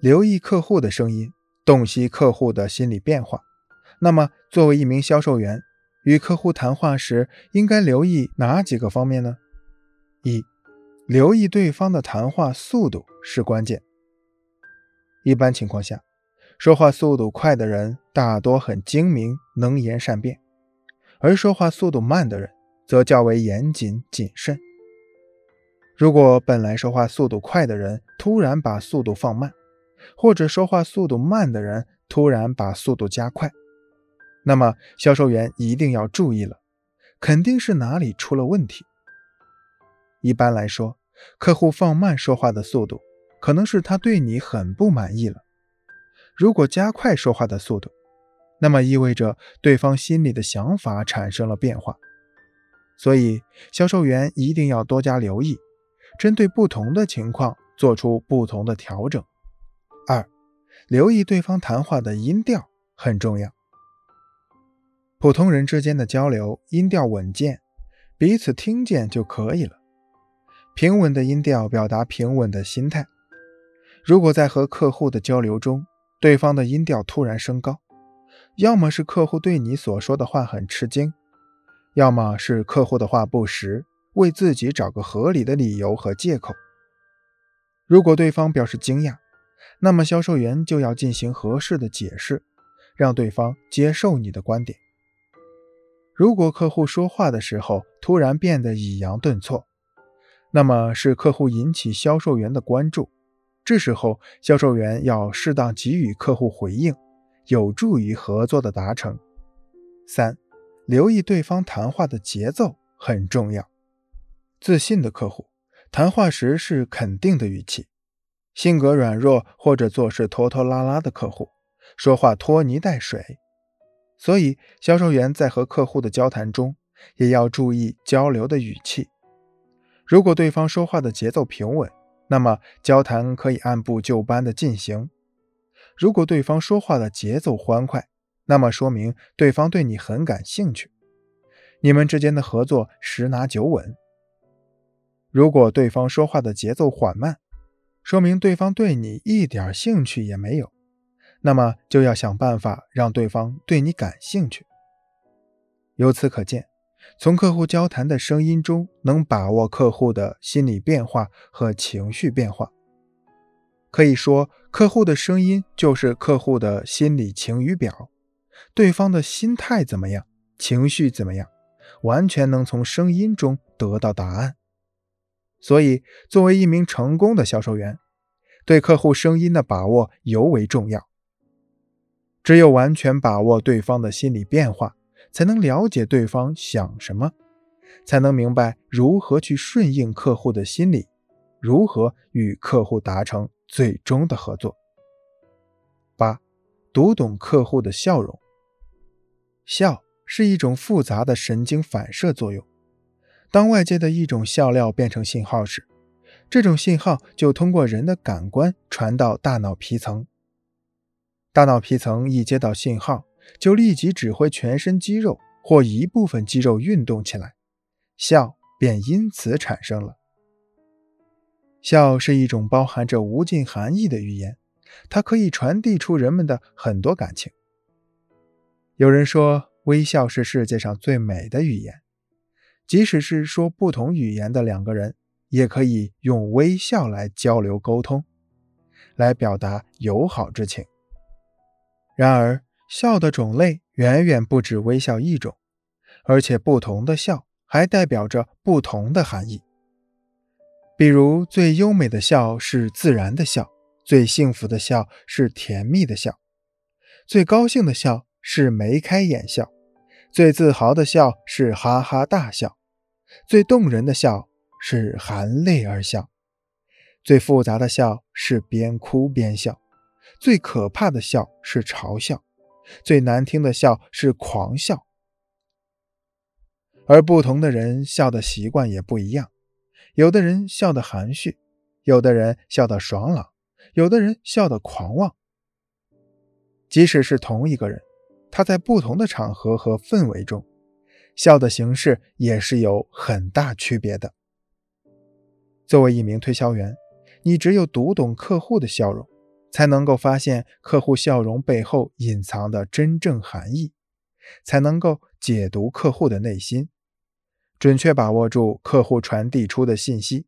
留意客户的声音，洞悉客户的心理变化。那么，作为一名销售员，与客户谈话时应该留意哪几个方面呢？一、留意对方的谈话速度是关键。一般情况下，说话速度快的人大多很精明、能言善辩，而说话速度慢的人则较为严谨谨慎。如果本来说话速度快的人突然把速度放慢，或者说话速度慢的人突然把速度加快，那么销售员一定要注意了，肯定是哪里出了问题。一般来说，客户放慢说话的速度，可能是他对你很不满意了；如果加快说话的速度，那么意味着对方心里的想法产生了变化。所以，销售员一定要多加留意，针对不同的情况做出不同的调整。二，留意对方谈话的音调很重要。普通人之间的交流，音调稳健，彼此听见就可以了。平稳的音调表达平稳的心态。如果在和客户的交流中，对方的音调突然升高，要么是客户对你所说的话很吃惊，要么是客户的话不实，为自己找个合理的理由和借口。如果对方表示惊讶，那么销售员就要进行合适的解释，让对方接受你的观点。如果客户说话的时候突然变得抑扬顿挫，那么是客户引起销售员的关注，这时候销售员要适当给予客户回应，有助于合作的达成。三，留意对方谈话的节奏很重要。自信的客户谈话时是肯定的语气，性格软弱或者做事拖拖拉拉的客户说话拖泥带水。所以，销售员在和客户的交谈中，也要注意交流的语气。如果对方说话的节奏平稳，那么交谈可以按部就班的进行；如果对方说话的节奏欢快，那么说明对方对你很感兴趣，你们之间的合作十拿九稳。如果对方说话的节奏缓慢，说明对方对你一点兴趣也没有。那么就要想办法让对方对你感兴趣。由此可见，从客户交谈的声音中能把握客户的心理变化和情绪变化。可以说，客户的声音就是客户的心理晴雨表。对方的心态怎么样，情绪怎么样，完全能从声音中得到答案。所以，作为一名成功的销售员，对客户声音的把握尤为重要。只有完全把握对方的心理变化，才能了解对方想什么，才能明白如何去顺应客户的心理，如何与客户达成最终的合作。八，读懂客户的笑容。笑是一种复杂的神经反射作用。当外界的一种笑料变成信号时，这种信号就通过人的感官传到大脑皮层。大脑皮层一接到信号，就立即指挥全身肌肉或一部分肌肉运动起来，笑便因此产生了。笑是一种包含着无尽含义的语言，它可以传递出人们的很多感情。有人说，微笑是世界上最美的语言，即使是说不同语言的两个人，也可以用微笑来交流沟通，来表达友好之情。然而，笑的种类远远不止微笑一种，而且不同的笑还代表着不同的含义。比如，最优美的笑是自然的笑，最幸福的笑是甜蜜的笑，最高兴的笑是眉开眼笑，最自豪的笑是哈哈大笑，最动人的笑是含泪而笑，最复杂的笑是边哭边笑。最可怕的笑是嘲笑，最难听的笑是狂笑。而不同的人笑的习惯也不一样，有的人笑得含蓄，有的人笑得爽朗，有的人笑得狂妄。即使是同一个人，他在不同的场合和氛围中，笑的形式也是有很大区别的。作为一名推销员，你只有读懂客户的笑容。才能够发现客户笑容背后隐藏的真正含义，才能够解读客户的内心，准确把握住客户传递出的信息，